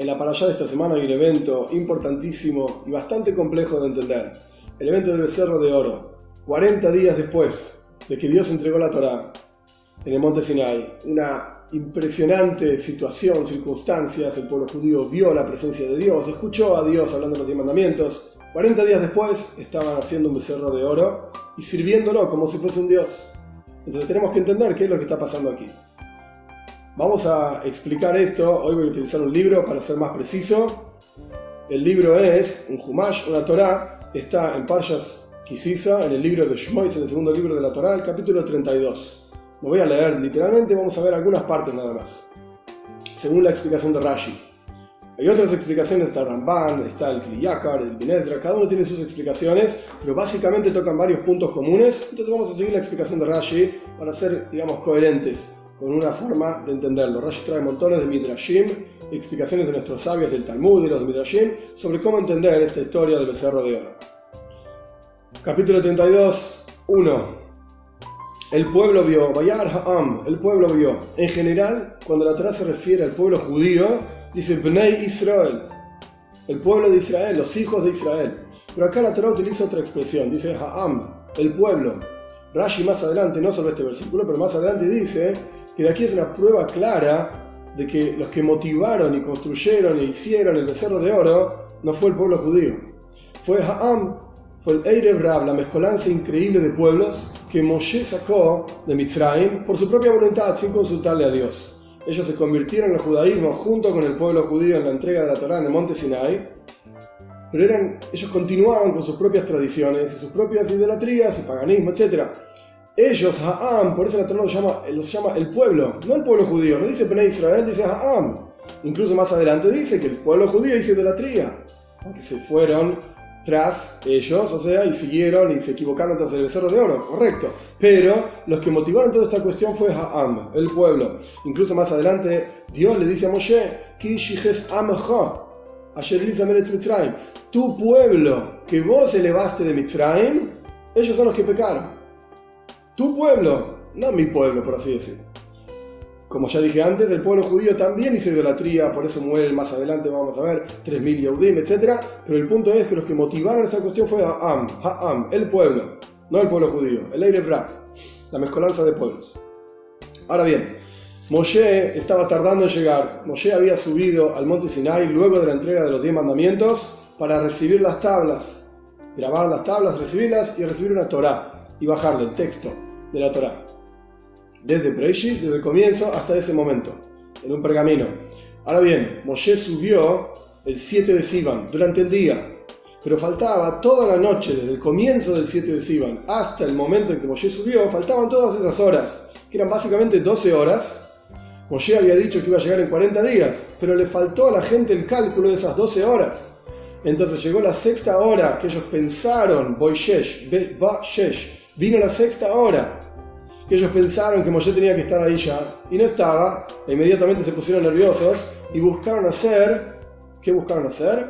En la parashá de esta semana hay un evento importantísimo y bastante complejo de entender. El evento del becerro de oro. 40 días después de que Dios entregó la Torá en el monte Sinai. Una impresionante situación, circunstancias. El pueblo judío vio la presencia de Dios, escuchó a Dios hablando de los diez mandamientos. 40 días después estaban haciendo un becerro de oro y sirviéndolo como si fuese un Dios. Entonces tenemos que entender qué es lo que está pasando aquí. Vamos a explicar esto. Hoy voy a utilizar un libro para ser más preciso. El libro es un Humash, una Torah. Está en Parshas Kisisa, en el libro de Shmois, en el segundo libro de la Torah, el capítulo 32. Lo voy a leer literalmente, vamos a ver algunas partes nada más. Según la explicación de Rashi. Hay otras explicaciones, está Ramban, está el Kliyakar, el Binezra, cada uno tiene sus explicaciones, pero básicamente tocan varios puntos comunes. Entonces vamos a seguir la explicación de Rashi para ser, digamos, coherentes con una forma de entenderlo. Rashi trae montones de Midrashim, explicaciones de nuestros sabios del Talmud y los Midrashim sobre cómo entender esta historia del becerro de oro. Capítulo 32, 1. El pueblo vio, Bayar Ha'am, el pueblo vio. En general, cuando la Torah se refiere al pueblo judío, dice Bnei Israel, el pueblo de Israel, los hijos de Israel. Pero acá la Torah utiliza otra expresión, dice Ha'am, el pueblo. Rashi más adelante, no sobre este versículo, pero más adelante dice que de aquí es una prueba clara de que los que motivaron y construyeron e hicieron el becerro de oro no fue el pueblo judío. Fue Ha'am, fue el Erev Rab, la mezcolanza increíble de pueblos que Moshe sacó de Mitzrayim por su propia voluntad, sin consultarle a Dios. Ellos se convirtieron en el judaísmo junto con el pueblo judío en la entrega de la Torá en el monte Sinai, pero eran, ellos continuaban con sus propias tradiciones y sus propias idolatrías y paganismo, etc. Ellos, Ha'am, por eso la Torah los llama, los llama el pueblo, no el pueblo judío, no dice Bnei Israel, dice Ha'am. Incluso más adelante dice que el pueblo judío hizo idolatría, porque se fueron tras ellos, o sea, y siguieron y se equivocaron tras el becerro de oro, correcto. Pero los que motivaron toda esta cuestión fue Ha'am, el pueblo. Incluso más adelante, Dios le dice a Moshe, Mitzrayim, tu pueblo que vos elevaste de Mitzrayim, ellos son los que pecaron. Tu pueblo, no mi pueblo, por así decir. Como ya dije antes, el pueblo judío también hizo idolatría, por eso muere más adelante, vamos a ver, 3.000 Yehudim, etc. Pero el punto es que los que motivaron esta cuestión fue Ha'am, Ha'am, el pueblo, no el pueblo judío, el Eire la mezcolanza de pueblos. Ahora bien, Moshe estaba tardando en llegar. Moshe había subido al monte Sinai luego de la entrega de los 10 mandamientos para recibir las tablas, grabar las tablas, recibirlas y recibir una Torah y bajarle el texto de la Torah desde Breishis, desde el comienzo hasta ese momento, en un pergamino. Ahora bien, Moshe subió el 7 de Sivan durante el día, pero faltaba toda la noche, desde el comienzo del 7 de Sivan hasta el momento en que Moshe subió, faltaban todas esas horas, que eran básicamente 12 horas. Moshe había dicho que iba a llegar en 40 días, pero le faltó a la gente el cálculo de esas 12 horas. Entonces llegó la sexta hora que ellos pensaron, vino la sexta hora que ellos pensaron que Moshe tenía que estar ahí ya y no estaba, e inmediatamente se pusieron nerviosos y buscaron hacer, ¿qué buscaron hacer?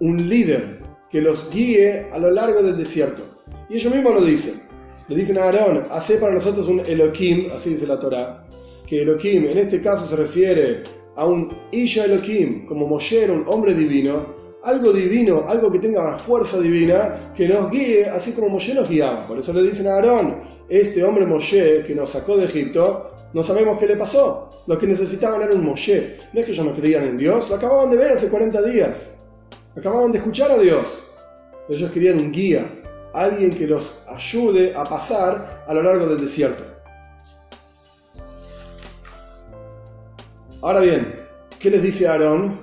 Un líder que los guíe a lo largo del desierto. Y ellos mismos lo dicen. Le dicen a Aarón, hace para nosotros un Elohim, así dice la Torah, que Elohim en este caso se refiere a un Isha Elohim, como Moshe era un hombre divino, algo divino, algo que tenga una fuerza divina, que nos guíe así como Moshe nos guiaba. Por eso le dicen a Aarón, este hombre Moshe que nos sacó de Egipto, no sabemos qué le pasó. Lo que necesitaban era un Moshe. No es que ellos no creían en Dios, lo acababan de ver hace 40 días. Acababan de escuchar a Dios. Ellos querían un guía, alguien que los ayude a pasar a lo largo del desierto. Ahora bien, ¿qué les dice Aarón?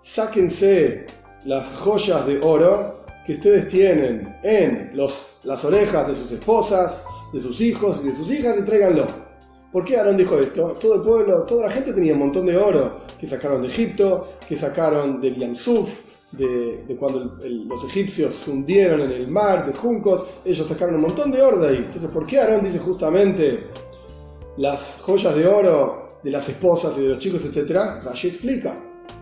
Sáquense las joyas de oro que ustedes tienen en los, las orejas de sus esposas, de sus hijos y de sus hijas y tráiganlo. ¿Por qué Aarón dijo esto? Todo el pueblo, toda la gente tenía un montón de oro que sacaron de Egipto, que sacaron del Yamsuf, de, de cuando los egipcios se hundieron en el mar de juncos, ellos sacaron un montón de oro de ahí. Entonces, ¿por qué Aarón dice justamente las joyas de oro de las esposas y de los chicos, etcétera? Rashi explica,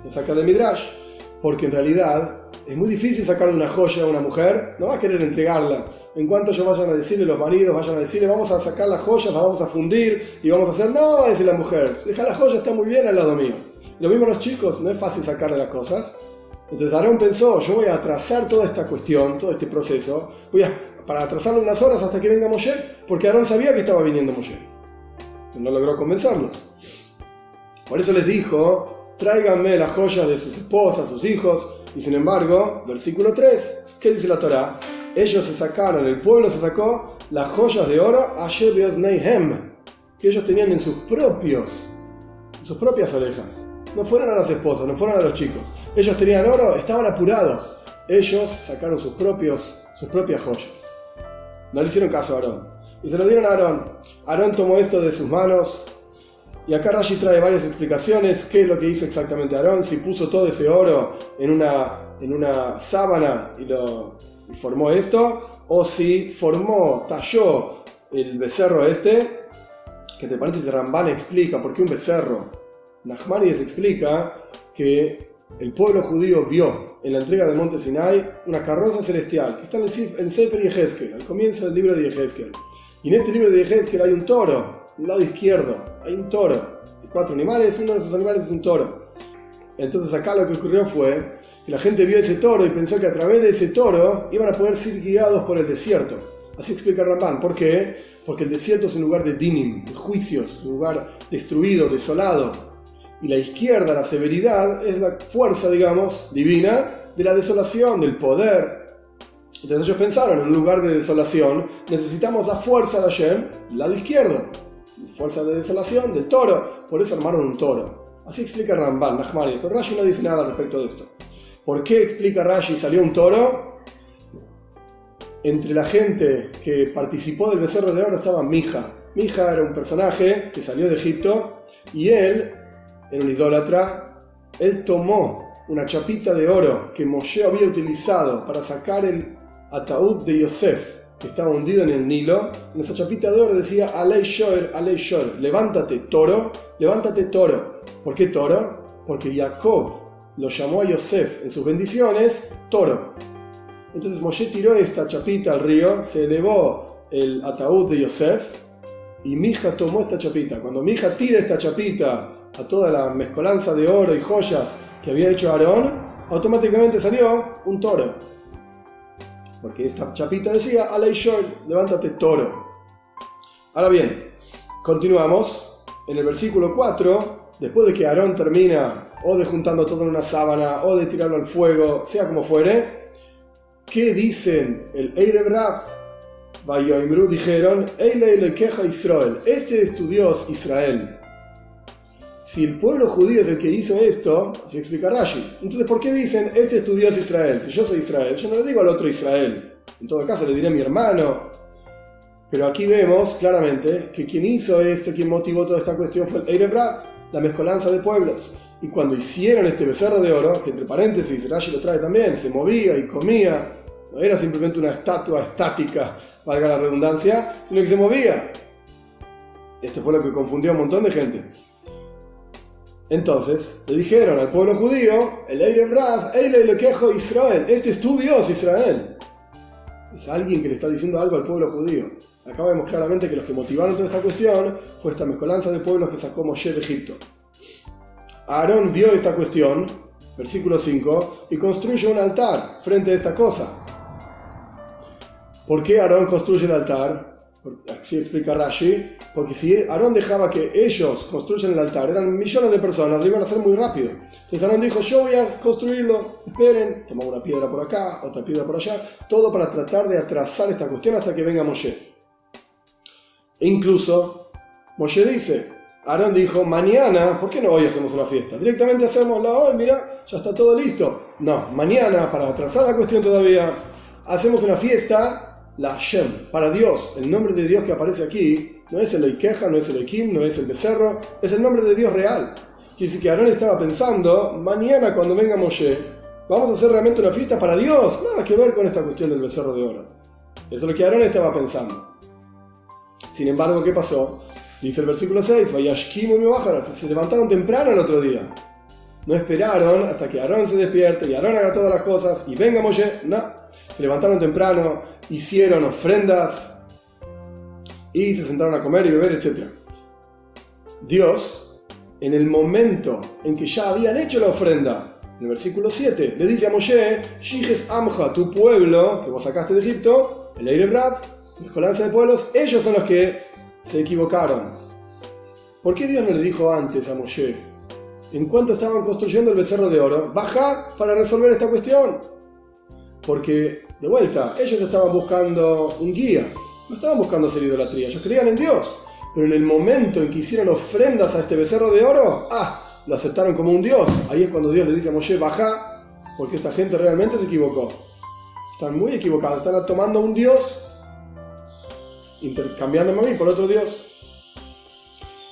lo saca de Midrash porque en realidad es muy difícil sacarle una joya a una mujer, no va a querer entregarla. En cuanto ellos vayan a decirle, los maridos vayan a decirle, vamos a sacar las joyas, las vamos a fundir y vamos a hacer, no, va a decir la mujer, deja la joya, está muy bien al lado mío. Lo mismo los chicos, no es fácil sacarle las cosas. Entonces Aarón pensó, yo voy a atrasar toda esta cuestión, todo este proceso, voy a, para atrasarlo unas horas hasta que venga Moshe, porque Aarón sabía que estaba viniendo Moshe. No logró convencerlos. Por eso les dijo, tráiganme las joyas de sus esposas, sus hijos, y sin embargo, versículo 3, ¿qué dice la Torah? Ellos se sacaron, el pueblo se sacó las joyas de oro, que ellos tenían en sus propios, sus propias orejas. No fueron a las esposas, no fueron a los chicos. Ellos tenían oro, estaban apurados. Ellos sacaron sus, propios, sus propias joyas. No le hicieron caso a Aarón. Y se lo dieron a Aarón. Aarón tomó esto de sus manos. Y acá Rashi trae varias explicaciones. ¿Qué es lo que hizo exactamente Aarón? Si puso todo ese oro en una, en una sábana y lo y formó esto. O si formó, talló el becerro este. Que te paréntesis Ramban explica por qué un becerro. Nachmanides explica que el pueblo judío vio en la entrega del monte Sinai una carroza celestial que está en Sefer Yehezkel, al comienzo del libro de Yehezkel. Y en este libro de Yehezkel hay un toro, lado izquierdo, hay un toro. Hay cuatro animales, uno de esos animales es un toro. Entonces acá lo que ocurrió fue que la gente vio ese toro y pensó que a través de ese toro iban a poder ser guiados por el desierto. Así explica Ramán. ¿Por qué? Porque el desierto es un lugar de dinim, de juicios, un lugar destruido, desolado, y la izquierda, la severidad, es la fuerza, digamos, divina de la desolación, del poder. Entonces ellos pensaron, en un lugar de desolación, necesitamos la fuerza de Hashem, lado izquierdo, fuerza de desolación del toro, por eso armaron un toro. Así explica Ramban, Nachmani, pero Rashi no dice nada respecto de esto. ¿Por qué explica Rashi salió un toro? Entre la gente que participó del becerro de oro estaba Mija. Mija era un personaje que salió de Egipto y él era un idólatra, él tomó una chapita de oro que Moshe había utilizado para sacar el ataúd de Yosef, que estaba hundido en el Nilo. En esa chapita de oro decía Alei Shoer, levántate toro, levántate toro. ¿Por qué toro? Porque Jacob lo llamó a Yosef en sus bendiciones toro. Entonces Moshe tiró esta chapita al río, se elevó el ataúd de Yosef y Mija tomó esta chapita. Cuando Mija tira esta chapita a toda la mezcolanza de oro y joyas que había hecho Aarón, automáticamente salió un toro. Porque esta chapita decía, Shor, levántate toro. Ahora bien, continuamos. En el versículo 4, después de que Aarón termina o de juntando todo en una sábana o de tirarlo al fuego, sea como fuere, ¿qué dicen el Eireb Rab? dijeron, Eile queja Israel, este es tu Dios Israel si el pueblo judío es el que hizo esto, así explica Rashi, entonces ¿por qué dicen, este es tu Dios Israel? Si yo soy Israel, yo no le digo al otro Israel. En todo caso le diré a mi hermano. Pero aquí vemos claramente que quien hizo esto, quien motivó toda esta cuestión fue el Erebrat, la mezcolanza de pueblos. Y cuando hicieron este becerro de oro, que entre paréntesis Rashi lo trae también, se movía y comía, no era simplemente una estatua estática, valga la redundancia, sino que se movía. Esto fue lo que confundió a un montón de gente. Entonces le dijeron al pueblo judío, el Eile lo quejo Israel, este es tu Dios Israel. Es alguien que le está diciendo algo al pueblo judío. Acá vemos claramente que los que motivaron toda esta cuestión fue esta mezcolanza de pueblos que sacó Moshe de Egipto. Aarón vio esta cuestión, versículo 5, y construye un altar frente a esta cosa. ¿Por qué Aarón construye el altar? Así explica Rashi, porque si Aarón dejaba que ellos construyan el altar, eran millones de personas, lo iban a hacer muy rápido. Entonces Aarón dijo, yo voy a construirlo, esperen, tomaba una piedra por acá, otra piedra por allá, todo para tratar de atrasar esta cuestión hasta que venga Moshe. E incluso, Moshe dice, Aarón dijo, mañana, ¿por qué no hoy hacemos una fiesta? Directamente hacemos la hoy, mira, ya está todo listo. No, mañana, para atrasar la cuestión todavía, hacemos una fiesta la Hashem, para Dios, el nombre de Dios que aparece aquí, no es el Oikeja, no es el Ekim, no es el becerro, es el nombre de Dios real. Quiere decir que Aarón estaba pensando, mañana cuando venga Moshe, vamos a hacer realmente una fiesta para Dios, nada que ver con esta cuestión del becerro de oro. Eso es lo que Aarón estaba pensando. Sin embargo, ¿qué pasó? Dice el versículo 6, se levantaron temprano el otro día. No esperaron hasta que Aarón se despierte y Aarón haga todas las cosas y venga Moshe, no. Se levantaron temprano, hicieron ofrendas y se sentaron a comer y beber, etc. Dios en el momento en que ya habían hecho la ofrenda, en el versículo 7, le dice a Moshe, Shiges Amja, tu pueblo, que vos sacaste de Egipto, el Eire Brab, la escolancia de pueblos, ellos son los que se equivocaron. ¿Por qué Dios no le dijo antes a Moshe, en cuanto estaban construyendo el becerro de oro, baja para resolver esta cuestión? Porque, de vuelta, ellos estaban buscando un guía, no estaban buscando hacer idolatría, ellos creían en Dios. Pero en el momento en que hicieron ofrendas a este becerro de oro, ah, lo aceptaron como un dios. Ahí es cuando Dios le dice a Moshe, baja, porque esta gente realmente se equivocó. Están muy equivocados, están tomando un dios, intercambiándome a mí por otro dios.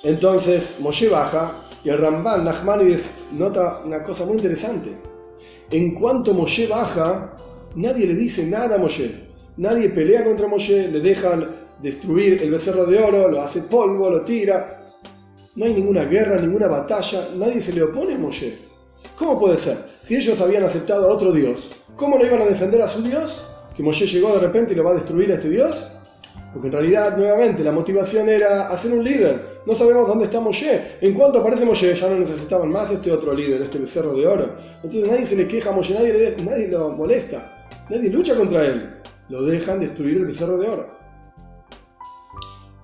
Entonces Moshe baja y el Ramban Nachmanides nota una cosa muy interesante. En cuanto Moshe baja, nadie le dice nada a Moshe. Nadie pelea contra Moshe, le dejan destruir el becerro de oro, lo hace polvo, lo tira. No hay ninguna guerra, ninguna batalla, nadie se le opone a Moshe. ¿Cómo puede ser? Si ellos habían aceptado a otro Dios, ¿cómo no iban a defender a su Dios? ¿Que Moshe llegó de repente y lo va a destruir a este Dios? Porque en realidad, nuevamente, la motivación era hacer un líder. No sabemos dónde está Moshe. En cuanto aparece Moshe, ya no necesitaban más este otro líder, este becerro de oro. Entonces nadie se le queja a Moshe, nadie, lo molesta. Nadie lucha contra él. Lo dejan destruir el becerro de oro.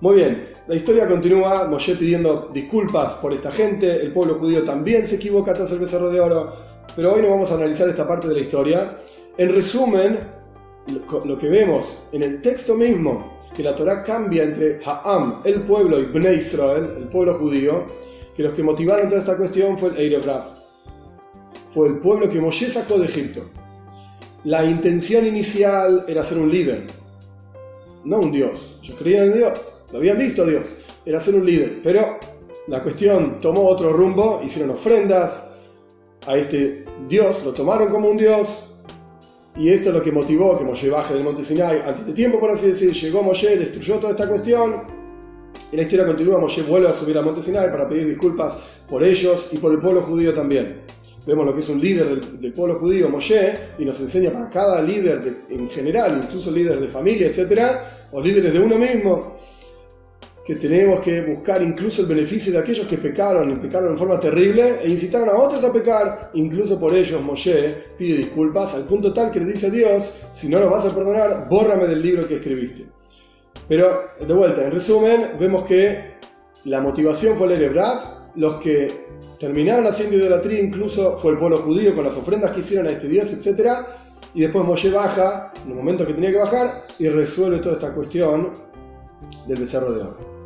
Muy bien, la historia continúa, Moshe pidiendo disculpas por esta gente, el pueblo judío también se equivoca tras el becerro de oro, pero hoy no vamos a analizar esta parte de la historia. En resumen, lo que vemos en el texto mismo, que la Torah cambia entre Ha'am, el pueblo, y Bnei Israel, el pueblo judío, que los que motivaron toda esta cuestión fue el Eirebrab, fue el pueblo que Moshe sacó de Egipto. La intención inicial era ser un líder, no un dios. Ellos creían en Dios, lo habían visto Dios, era ser un líder. Pero la cuestión tomó otro rumbo, hicieron ofrendas a este Dios, lo tomaron como un Dios. Y esto es lo que motivó que Moshe baje del monte Sinai antes de tiempo, por así decir. Llegó Moshe, destruyó toda esta cuestión. La historia continúa, Moshe vuelve a subir al monte Sinai para pedir disculpas por ellos y por el pueblo judío también. Vemos lo que es un líder del, pueblo judío, Moshe, y nos enseña para cada líder en general, incluso líder de familia, etcétera, o líderes de uno mismo, que tenemos que buscar incluso el beneficio de aquellos que pecaron y pecaron en forma terrible e incitaron a otros a pecar, incluso por ellos Moshe pide disculpas al punto tal que le dice a Dios, si no lo vas a perdonar, bórrame del libro que escribiste. Pero, de vuelta, en resumen, vemos que la motivación fue el Erebrab, los que terminaron haciendo idolatría incluso fue el pueblo judío con las ofrendas que hicieron a este Dios, etc. Y después Moshe baja, en el momento que tenía que bajar, y resuelve toda esta cuestión del becerro de oro.